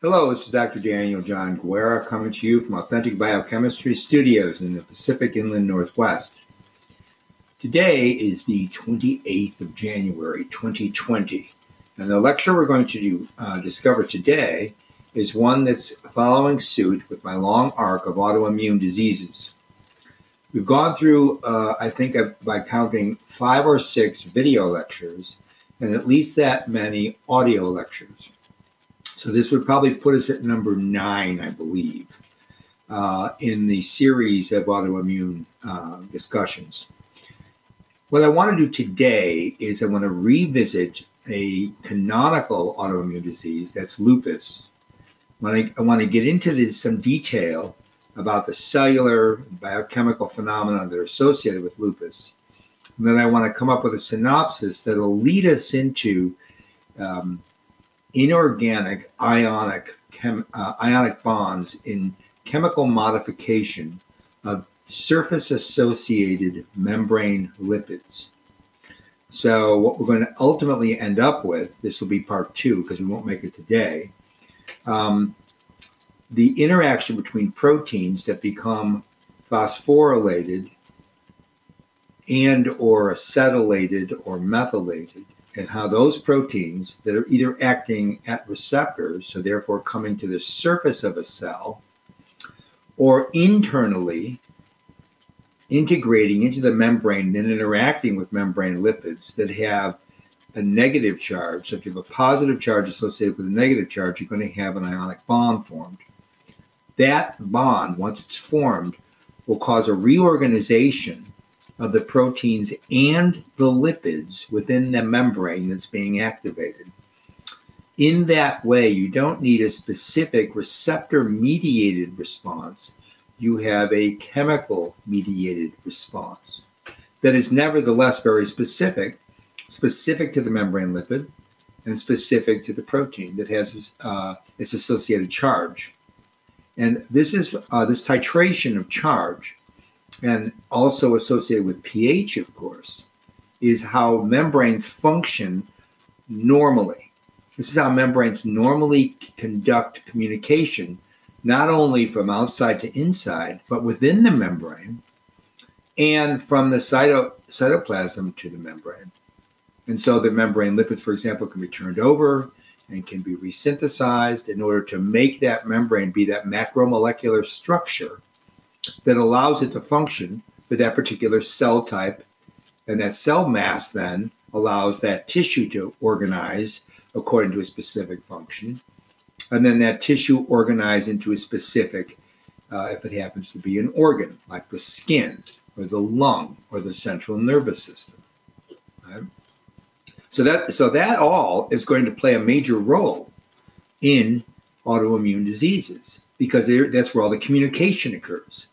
Hello, this is Dr. Daniel John Guerra coming to you from Authentic Biochemistry Studios in the Pacific Inland Northwest. Today is the 28th of January 2020, and the lecture we're going to do, uh, discover today is one that's following suit with my long arc of autoimmune diseases. We've gone through, uh, I think, uh, by counting five or six video lectures and at least that many audio lectures. So this would probably put us at number nine, I believe, uh, in the series of autoimmune uh, discussions. What I want to do today is I want to revisit a canonical autoimmune disease that's lupus. I, I want to get into this, some detail about the cellular biochemical phenomena that are associated with lupus. And then I want to come up with a synopsis that'll lead us into um, inorganic ionic chem, uh, ionic bonds in chemical modification of surface associated membrane lipids. So, what we're going to ultimately end up with, this will be part two because we won't make it today, um, the interaction between proteins that become phosphorylated and or acetylated or methylated and how those proteins that are either acting at receptors so therefore coming to the surface of a cell or internally integrating into the membrane and then interacting with membrane lipids that have a negative charge. So if you have a positive charge associated with a negative charge, you're going to have an ionic bond formed. That bond, once it's formed, will cause a reorganization of the proteins and the lipids within the membrane that's being activated. In that way, you don't need a specific receptor mediated response. You have a chemical mediated response that is nevertheless very specific, specific to the membrane lipid and specific to the protein that has uh, its associated charge. And this is uh, this titration of charge and also associated with pH, of course, is how membranes function normally. This is how membranes normally conduct communication, not only from outside to inside, but within the membrane and from the cyto- cytoplasm to the membrane. And so the membrane lipids, for example, can be turned over and can be resynthesized in order to make that membrane be that macromolecular structure that allows it to function for that particular cell type. And that cell mass then allows that tissue to organize according to a specific function. And then that tissue organize into a specific, uh, if it happens to be an organ, like the skin or the lung or the central nervous system. Right? So that so that all is going to play a major role in autoimmune diseases because that's where all the communication occurs.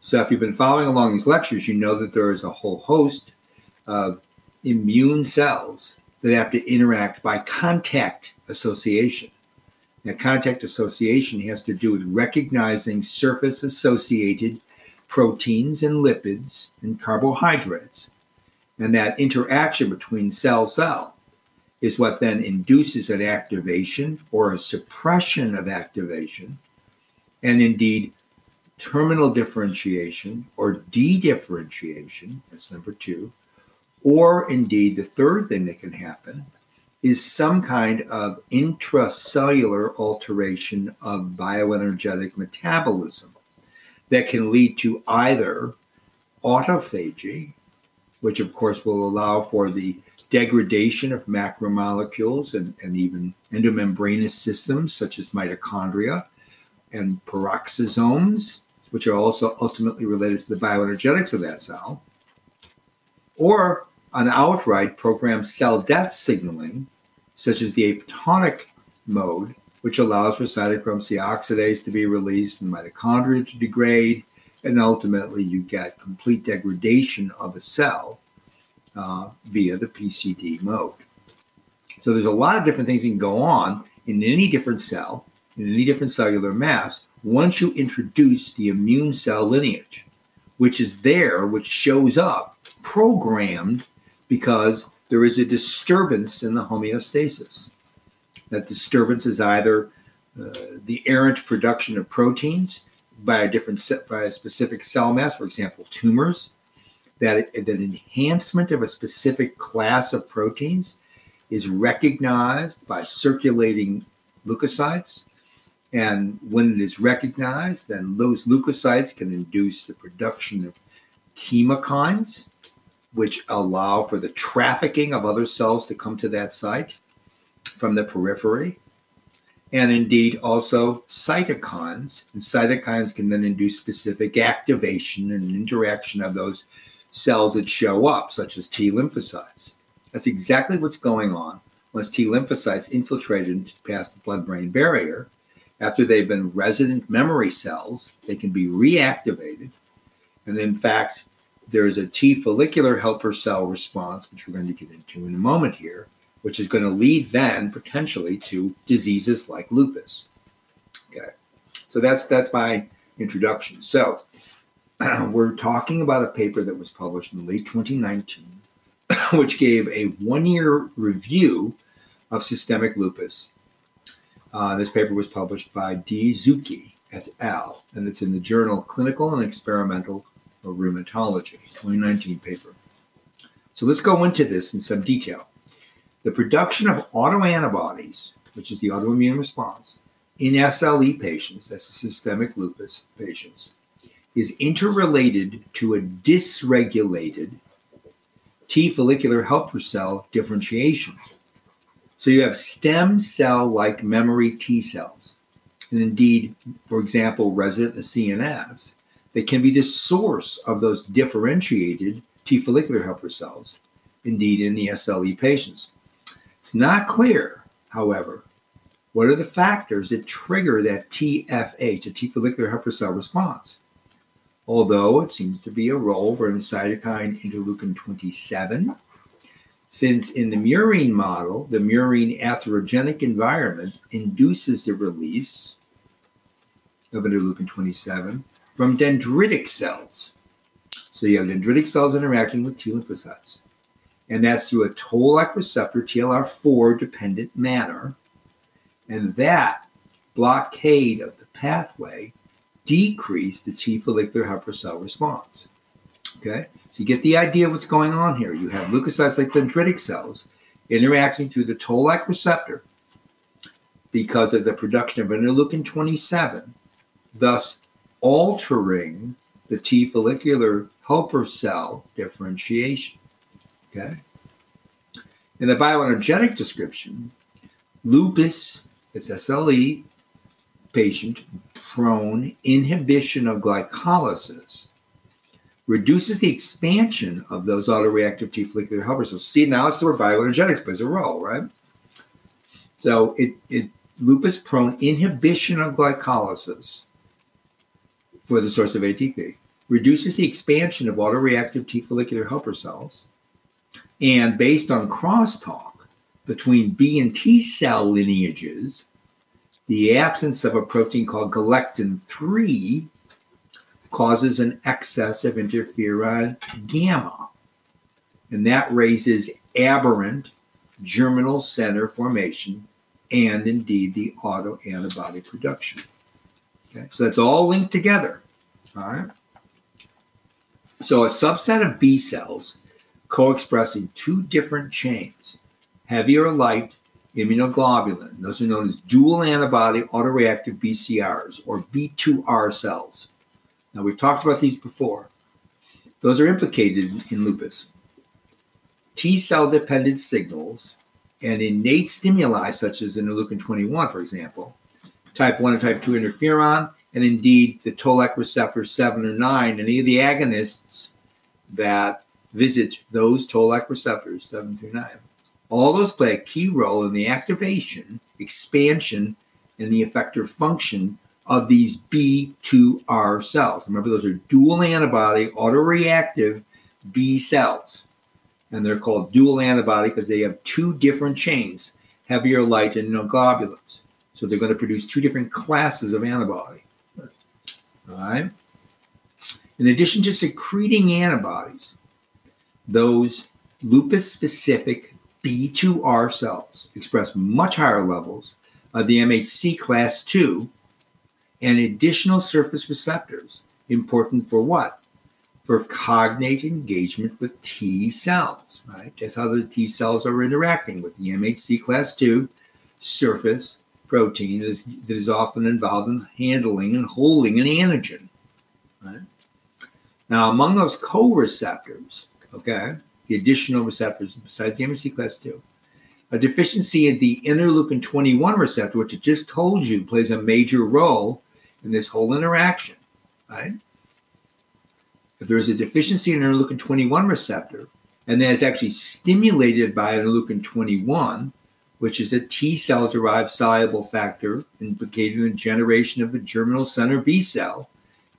So, if you've been following along these lectures, you know that there is a whole host of immune cells that have to interact by contact association. Now, contact association has to do with recognizing surface associated proteins and lipids and carbohydrates. And that interaction between cell cell is what then induces an activation or a suppression of activation, and indeed terminal differentiation or de-differentiation, that's number two, or indeed the third thing that can happen is some kind of intracellular alteration of bioenergetic metabolism that can lead to either autophagy, which of course will allow for the degradation of macromolecules and, and even endomembranous systems such as mitochondria and peroxisomes, which are also ultimately related to the bioenergetics of that cell, or an outright programmed cell death signaling, such as the apoptotic mode, which allows for cytochrome C oxidase to be released and mitochondria to degrade, and ultimately you get complete degradation of a cell uh, via the PCD mode. So there's a lot of different things that can go on in any different cell, in any different cellular mass, once you introduce the immune cell lineage, which is there, which shows up programmed because there is a disturbance in the homeostasis. That disturbance is either uh, the errant production of proteins by a different set, by a specific cell mass, for example, tumors, that, that enhancement of a specific class of proteins is recognized by circulating leukocytes. And when it is recognized, then those leukocytes can induce the production of chemokines, which allow for the trafficking of other cells to come to that site from the periphery. And indeed, also cytokines. And cytokines can then induce specific activation and interaction of those cells that show up, such as T lymphocytes. That's exactly what's going on once T lymphocytes infiltrated past the blood brain barrier. After they've been resident memory cells, they can be reactivated. And in fact, there's a T follicular helper cell response, which we're going to get into in a moment here, which is going to lead then potentially to diseases like lupus. Okay, so that's that's my introduction. So we're talking about a paper that was published in late 2019, which gave a one-year review of systemic lupus. Uh, this paper was published by D. Zucchi et al., and it's in the journal Clinical and Experimental Rheumatology, 2019 paper. So let's go into this in some detail. The production of autoantibodies, which is the autoimmune response, in SLE patients, that's systemic lupus patients, is interrelated to a dysregulated T follicular helper cell differentiation. So you have stem cell like memory T cells. And indeed, for example, resident in the CNS, they can be the source of those differentiated T follicular helper cells, indeed, in the SLE patients. It's not clear, however, what are the factors that trigger that TFH, a T follicular helper cell response. Although it seems to be a role for cytokine interleukin 27, since in the murine model, the murine atherogenic environment induces the release of interleukin 27 from dendritic cells. So you have dendritic cells interacting with T lymphocytes and that's through a toll-like receptor TLR4 dependent manner. And that blockade of the pathway decreased the T follicular helper cell response. Okay, so you get the idea of what's going on here. You have leukocytes like dendritic cells interacting through the toll-like receptor because of the production of interleukin 27, thus altering the T follicular helper cell differentiation. Okay. In the bioenergetic description, lupus, it's SLE, patient prone inhibition of glycolysis reduces the expansion of those autoreactive T follicular helpers. So see now is where bioenergetics plays a role, right? So it, it lupus prone inhibition of glycolysis for the source of ATP reduces the expansion of autoreactive T follicular helper cells and based on crosstalk between B and T cell lineages, the absence of a protein called galectin 3 causes an excess of interferon gamma. And that raises aberrant germinal center formation and indeed the autoantibody production. Okay, so that's all linked together. All right. So a subset of B cells co-expressing two different chains, heavy or light immunoglobulin. Those are known as dual antibody autoreactive BCRs or B2R cells. Now, we've talked about these before. Those are implicated in lupus. T cell dependent signals and innate stimuli, such as interleukin 21, for example, type 1 and type 2 interferon, and indeed the toll-like receptor 7 or 9, any of the agonists that visit those toll-like receptors 7 through 9. All those play a key role in the activation, expansion, and the effector function of these B2R cells. Remember, those are dual antibody autoreactive B cells. And they're called dual antibody because they have two different chains, heavier light and globulins. So they're going to produce two different classes of antibody. All right. In addition to secreting antibodies, those lupus specific B2R cells express much higher levels of the MHC class 2 and additional surface receptors. Important for what? For cognate engagement with T cells, right? That's how the T cells are interacting with the MHC class 2 surface protein that is, that is often involved in handling and holding an antigen, right? Now, among those co-receptors, okay, the additional receptors besides the MHC class 2, a deficiency in the interleukin 21 receptor, which I just told you plays a major role in this whole interaction, right? If there is a deficiency in interleukin 21 receptor, and that is actually stimulated by interleukin 21, which is a T cell derived soluble factor implicated in the generation of the germinal center B cell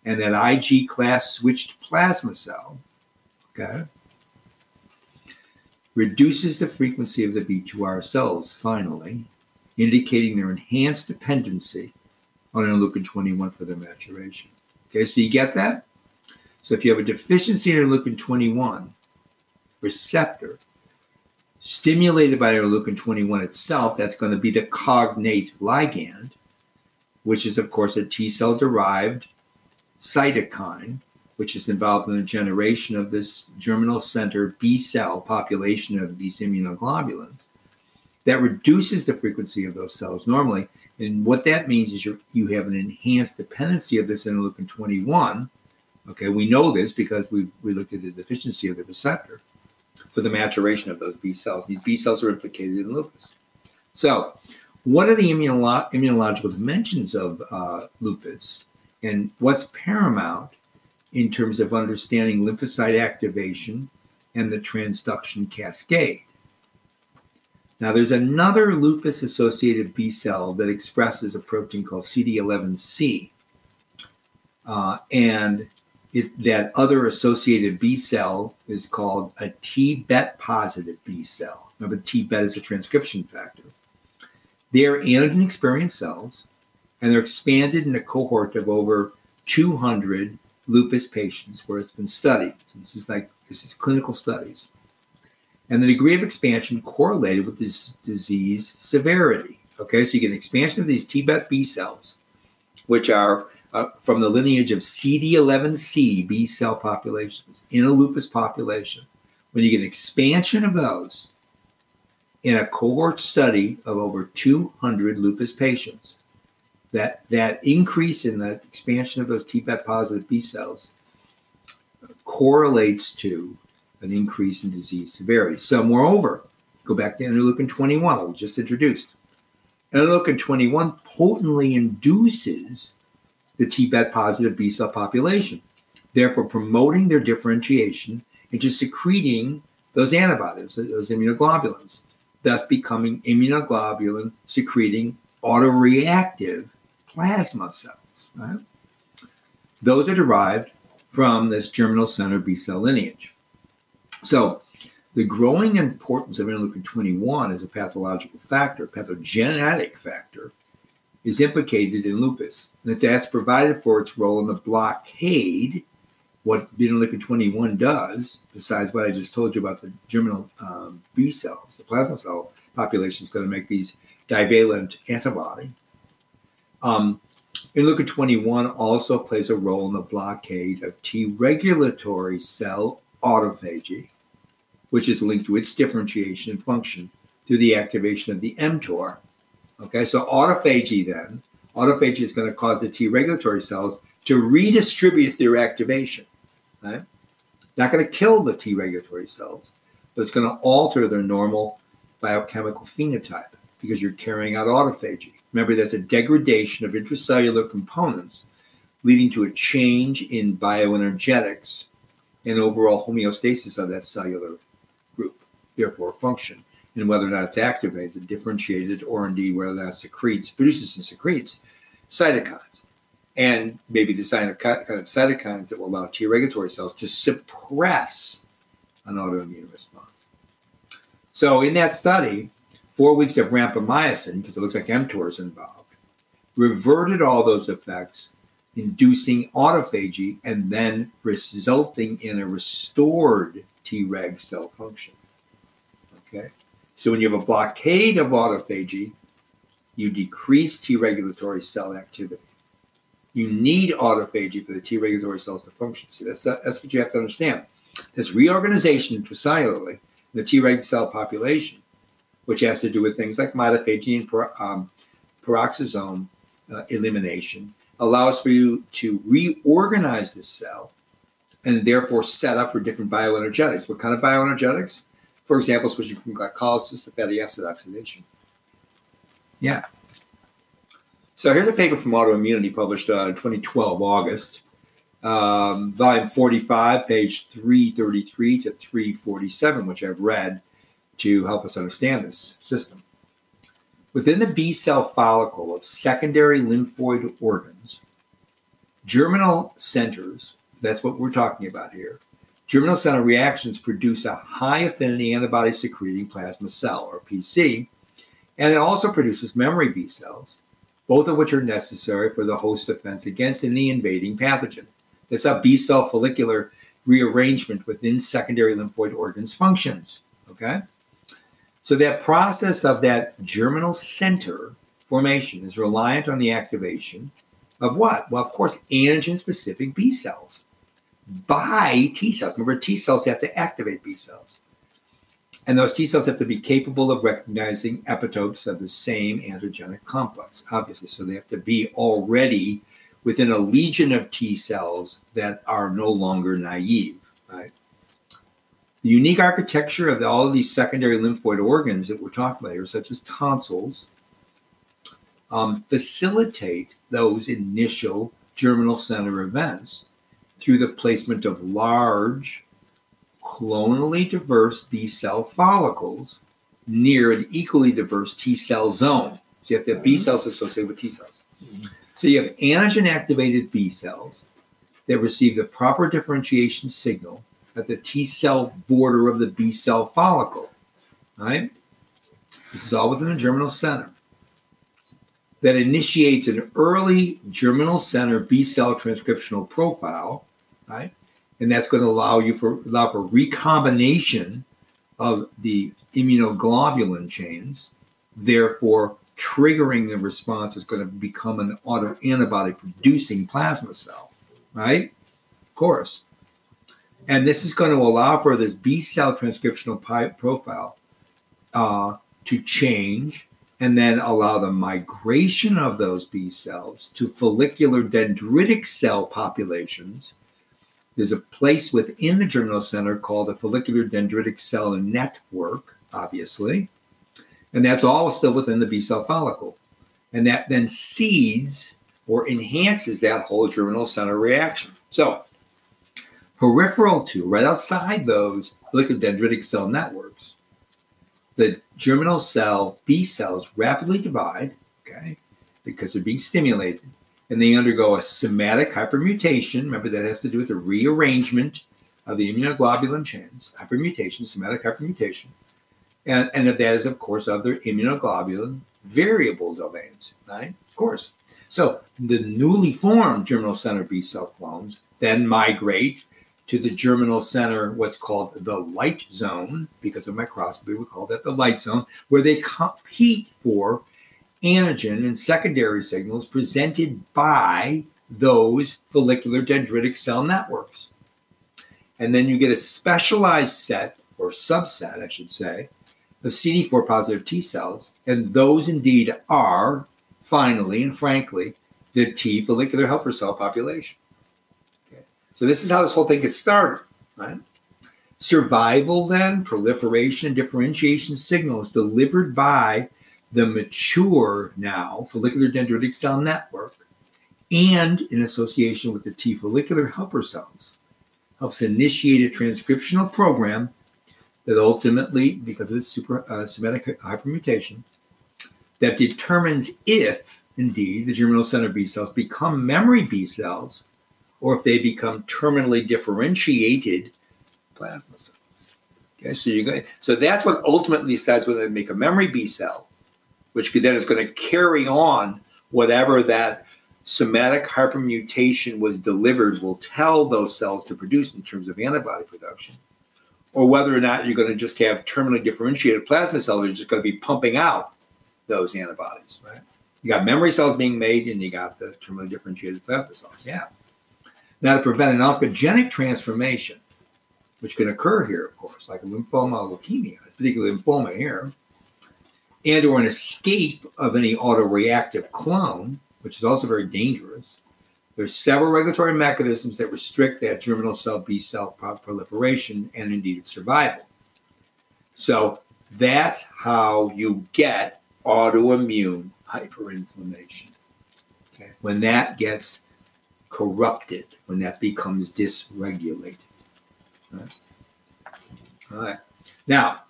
and that IG class switched plasma cell, okay, reduces the frequency of the B2R cells, finally, indicating their enhanced dependency on interleukin 21 for their maturation. Okay, so you get that? So if you have a deficiency in interleukin 21 receptor stimulated by interleukin 21 itself, that's going to be the cognate ligand, which is, of course, a T cell derived cytokine, which is involved in the generation of this germinal center B cell population of these immunoglobulins, that reduces the frequency of those cells normally. And what that means is you you have an enhanced dependency of this interleukin 21. Okay, we know this because we, we looked at the deficiency of the receptor for the maturation of those B cells. These B cells are implicated in lupus. So, what are the immunolo- immunological dimensions of uh, lupus? And what's paramount in terms of understanding lymphocyte activation and the transduction cascade? Now, there's another lupus associated B cell that expresses a protein called CD11C. Uh, and it, that other associated B cell is called a T-bet positive B cell. Remember, T-bet is a transcription factor. They're antigen experienced cells, and they're expanded in a cohort of over 200 lupus patients where it's been studied. So this is like this is clinical studies, and the degree of expansion correlated with this disease severity. Okay, so you get an expansion of these T-bet B cells, which are uh, from the lineage of CD11C B cell populations in a lupus population, when you get an expansion of those in a cohort study of over 200 lupus patients, that, that increase in the expansion of those TBET positive B cells correlates to an increase in disease severity. So, moreover, go back to interleukin 21, we just introduced. Interleukin 21 potently induces the TBET positive B cell population, therefore promoting their differentiation into secreting those antibodies, those immunoglobulins, thus becoming immunoglobulin secreting autoreactive plasma cells. Right? Those are derived from this germinal center B cell lineage. So, the growing importance of interleukin 21 as a pathological factor, pathogenetic factor, is implicated in lupus. And That that's provided for its role in the blockade. What interleukin 21 does, besides what I just told you about the germinal um, B cells, the plasma cell population is going to make these divalent antibody. Um, interleukin 21 also plays a role in the blockade of T regulatory cell autophagy, which is linked to its differentiation and function through the activation of the mTOR Okay, so autophagy then, autophagy is going to cause the T regulatory cells to redistribute their activation. Right? Not going to kill the T regulatory cells, but it's going to alter their normal biochemical phenotype because you're carrying out autophagy. Remember, that's a degradation of intracellular components leading to a change in bioenergetics and overall homeostasis of that cellular group, therefore function and whether or not it's activated, differentiated, or indeed whether that secretes, produces and secretes cytokines. And maybe the cytokines that will allow T regulatory cells to suppress an autoimmune response. So in that study, four weeks of rapamycin, because it looks like mTOR is involved, reverted all those effects, inducing autophagy and then resulting in a restored Treg cell function. Okay. So when you have a blockade of autophagy, you decrease T regulatory cell activity. You need autophagy for the T regulatory cells to function. See, that's, that's what you have to understand. This reorganization intracellularly, in the T reg cell population, which has to do with things like mitophagy and per, um, peroxisome uh, elimination, allows for you to reorganize the cell and therefore set up for different bioenergetics. What kind of bioenergetics? For example, switching from glycolysis to fatty acid oxidation. Yeah. So here's a paper from Autoimmunity published uh, in 2012, August, um, volume 45, page 333 to 347, which I've read to help us understand this system. Within the B cell follicle of secondary lymphoid organs, germinal centers, that's what we're talking about here, germinal center reactions produce a high affinity antibody secreting plasma cell, or PC, and it also produces memory B cells, both of which are necessary for the host defense against any invading pathogen. That's how B cell follicular rearrangement within secondary lymphoid organs functions. Okay? So that process of that germinal center formation is reliant on the activation of what? Well, of course, antigen specific B cells by T cells. Remember, T cells have to activate B cells. And those T cells have to be capable of recognizing epitopes of the same antigenic complex, obviously. So they have to be already within a legion of T cells that are no longer naive? The unique architecture of all of these secondary lymphoid organs that we're talking about here, such as tonsils, um, facilitate those initial germinal center events through the placement of large, clonally diverse B cell follicles near an equally diverse T cell zone. So you have to have B mm-hmm. cells associated with T cells. So you have antigen activated B cells that receive the proper differentiation signal at the T cell border of the B cell follicle. Right? This is all within the germinal center. That initiates an early germinal center B cell transcriptional profile, right? And that's going to allow you for allow for recombination of the immunoglobulin chains, therefore triggering the response is going to become an autoantibody producing plasma cell, right? Of course. And this is going to allow for this B cell transcriptional profile uh, to change and then allow the migration of those B cells to follicular dendritic cell populations. There's a place within the germinal center called a follicular dendritic cell network, obviously, and that's all still within the B cell follicle. And that then seeds or enhances that whole germinal center reaction. So, peripheral to, right outside those follicular dendritic cell networks, the germinal cell B cells rapidly divide, okay, because they're being stimulated, and they undergo a somatic hypermutation. Remember, that has to do with the rearrangement of the immunoglobulin chains, hypermutation, somatic hypermutation. And, and that is, of course, of their immunoglobulin variable domains, right? Of course. So the newly formed germinal center B cell clones then migrate to the germinal center, what's called the light zone, because of microscopy, we call that the light zone, where they compete for antigen and secondary signals presented by those follicular dendritic cell networks. And then you get a specialized set, or subset, I should say, of CD4 positive T cells, and those indeed are finally and frankly the T follicular helper cell population. So this is how this whole thing gets started, right? Survival, then, proliferation and differentiation signals delivered by the mature now follicular dendritic cell network and in association with the T follicular helper cells helps initiate a transcriptional program that ultimately, because of this super uh, somatic hypermutation, that determines if indeed the germinal center B cells become memory B cells or if they become terminally differentiated plasma cells. Okay, so you so that's what ultimately decides whether they make a memory B cell, which then is going to carry on whatever that somatic hypermutation was delivered will tell those cells to produce in terms of antibody production or whether or not you're going to just have terminally differentiated plasma cells that are just going to be pumping out those antibodies, right? You got memory cells being made, and you got the terminally differentiated plasma cells. Yeah. Now, to prevent an oncogenic transformation, which can occur here, of course, like lymphoma, leukemia, particularly lymphoma here, and or an escape of any autoreactive clone, which is also very dangerous. There's several regulatory mechanisms that restrict that germinal cell B cell proliferation and indeed its survival. So that's how you get autoimmune hyperinflammation. Okay? When that gets corrupted, when that becomes dysregulated. All right. All right. Now,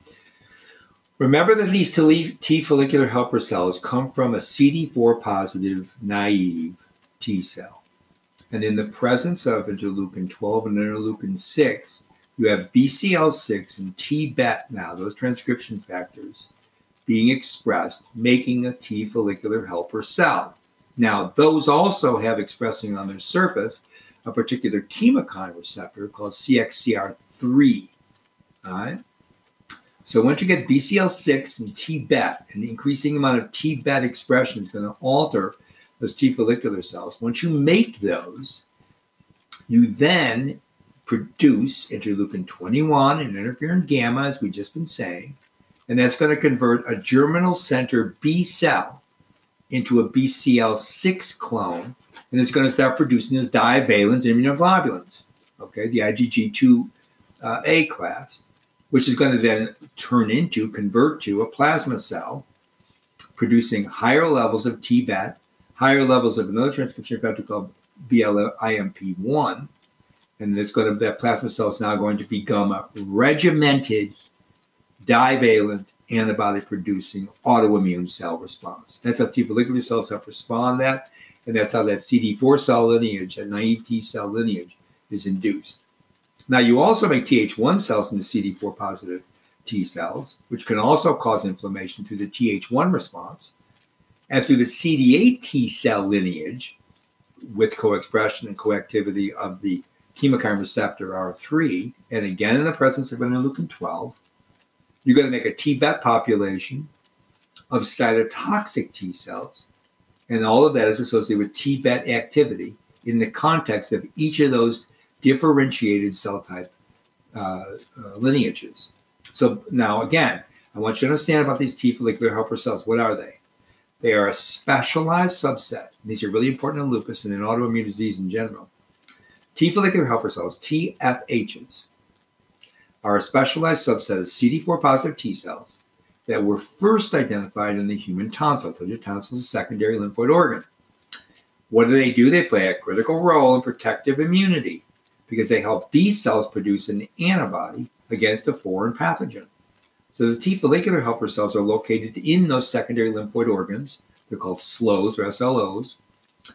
remember that these T follicular helper cells come from a CD4 positive naive T cell. And in the presence of interleukin 12 and interleukin 6, you have BCL6 and T-BET now, those transcription factors, being expressed, making a T follicular helper cell. Now, those also have expressing on their surface a particular chemokine receptor called CXCR3. All right. So once you get BCL6 and T-BET, an increasing amount of T-BET expression is going to alter those T follicular cells. Once you make those, you then produce interleukin 21 and interferon gamma, as we've just been saying, and that's going to convert a germinal center B cell into a BCL6 clone, and it's going to start producing those divalent immunoglobulins, okay, the IgG2A uh, class, which is going to then turn into, convert to a plasma cell, producing higher levels of TBET, higher levels of another transcription factor called BLIMP1, and it's going to that plasma cell is now going to become a regimented divalent antibody producing autoimmune cell response. That's how T follicular cells have respond to that, and that's how that CD4 cell lineage, that naive T cell lineage, is induced. Now, you also make Th1 cells into CD4 positive T cells, which can also cause inflammation through the Th1 response. And through the CD8 T cell lineage, with co expression and coactivity of the chemokine receptor R3, and again in the presence of interleukin 12, you're going to make a T-BET population of cytotoxic T cells. And all of that is associated with T-BET activity in the context of each of those differentiated cell type uh, uh, lineages. So now, again, I want you to understand about these T follicular helper cells. What are they? They are a specialized subset. These are really important in lupus and in autoimmune disease in general T follicular helper cells, TFHs, are a specialized subset of CD4 positive T cells that were first identified in the human tonsil. So you tonsil is a secondary lymphoid organ. What do they do? They play a critical role in protective immunity because they help these cells produce an antibody against a foreign pathogen. So the T follicular helper cells are located in those secondary lymphoid organs. They're called SLOs or SLOs,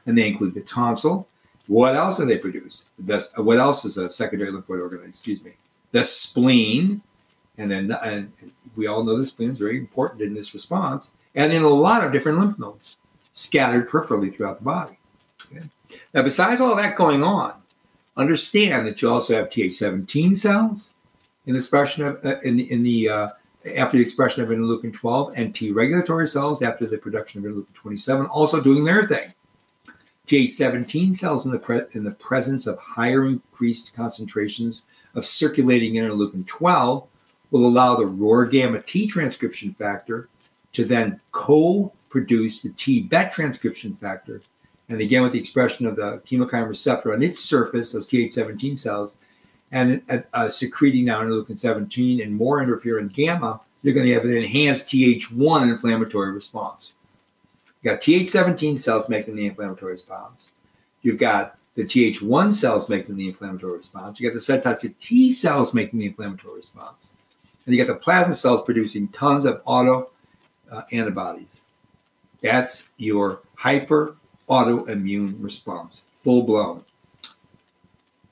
and they include the tonsil, what else do they produce? The, what else is a secondary lymphoid organ? Excuse me. The spleen, and then and we all know the spleen is very important in this response, and in a lot of different lymph nodes scattered peripherally throughout the body. Okay? Now, besides all that going on, understand that you also have Th17 cells in the expression of uh, in the, in the uh, after the expression of interleukin 12 and T regulatory cells after the production of interleukin 27 also doing their thing. Th17 cells in the, pre- in the presence of higher increased concentrations of circulating interleukin 12 will allow the ROR gamma T transcription factor to then co produce the T BET transcription factor. And again, with the expression of the chemokine receptor on its surface, those Th17 cells, and uh, secreting now interleukin 17 and more interferon gamma, you're going to have an enhanced Th1 inflammatory response. You've got Th17 cells making the inflammatory response. You've got the Th1 cells making the inflammatory response. You got the cytotoxic T cells making the inflammatory response. And you got the plasma cells producing tons of auto uh, antibodies. That's your hyper autoimmune response, full blown.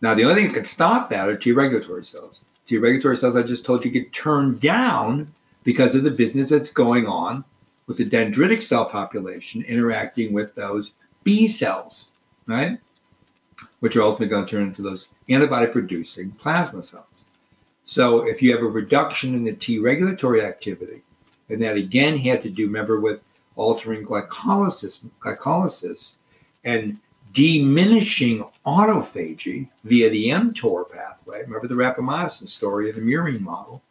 Now, the only thing that can stop that are T regulatory cells. T regulatory cells, I just told you, get turned down because of the business that's going on with the dendritic cell population interacting with those B cells, right? Which are ultimately going to turn into those antibody producing plasma cells. So if you have a reduction in the T regulatory activity, and that again had to do, remember, with altering glycolysis, glycolysis and diminishing autophagy via the mTOR pathway. Remember the rapamycin story in the murine model.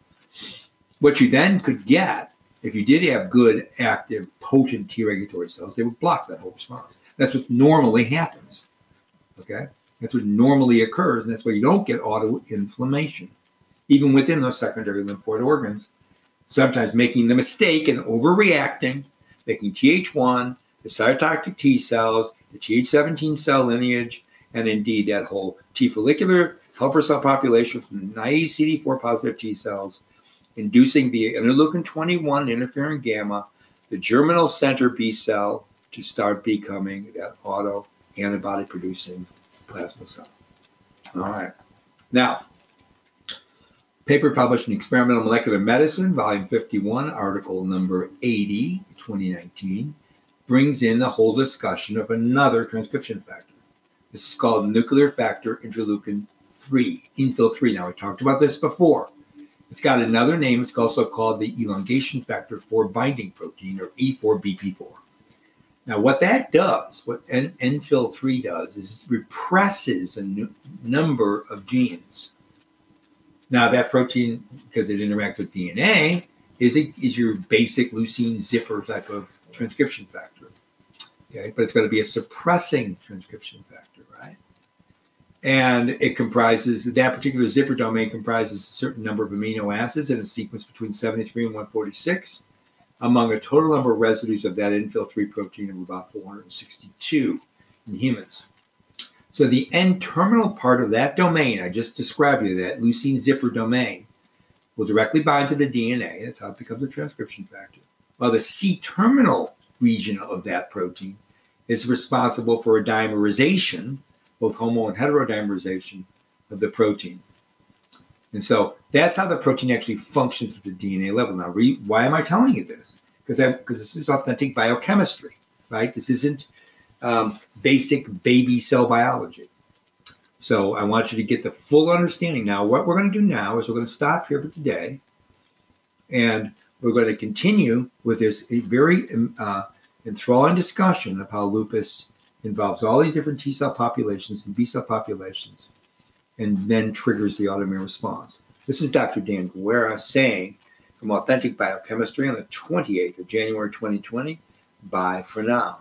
What you then could get, if you did have good, active, potent T regulatory cells, they would block that whole response. That's what normally happens. Okay? That's what normally occurs, and that's why you don't get autoinflammation, even within those secondary lymphoid organs. Sometimes making the mistake and overreacting, making Th1, the cytotoxic T cells, the Th17 cell lineage, and indeed that whole T follicular helper cell population from the naive CD4 positive T cells, inducing via interleukin 21 interferon gamma the germinal center B cell to start becoming that auto antibody producing plasma cell. All right. Now, paper published in Experimental Molecular Medicine, volume 51, article number 80, 2019, brings in the whole discussion of another transcription factor. This is called nuclear factor interleukin 3, infil 3. Now, we talked about this before. It's got another name. It's also called the elongation factor 4 binding protein, or E4BP4. Now, what that does, what N- NFIL3 does, is represses a n- number of genes. Now, that protein, because it interacts with DNA, is, a, is your basic leucine zipper type of transcription factor. Okay, but it's going to be a suppressing transcription factor, right? And it comprises that particular zipper domain comprises a certain number of amino acids in a sequence between 73 and 146 among a total number of residues of that infil3 protein of about 462 in humans. So the N-terminal part of that domain, I just described you, that leucine zipper domain, will directly bind to the DNA. That's how it becomes a transcription factor. While the C-terminal region of that protein is responsible for a dimerization, both homo and heterodimerization of the protein. And so that's how the protein actually functions at the DNA level. Now, re- why am I telling you this? Because because this is authentic biochemistry, right? This isn't um, basic baby cell biology. So I want you to get the full understanding. Now, what we're going to do now is we're going to stop here for today, and we're going to continue with this very uh, enthralling discussion of how lupus involves all these different T cell populations and B cell populations and then triggers the autoimmune response. This is Dr. Dan Guerra saying from Authentic Biochemistry on the 28th of January 2020. Bye for now.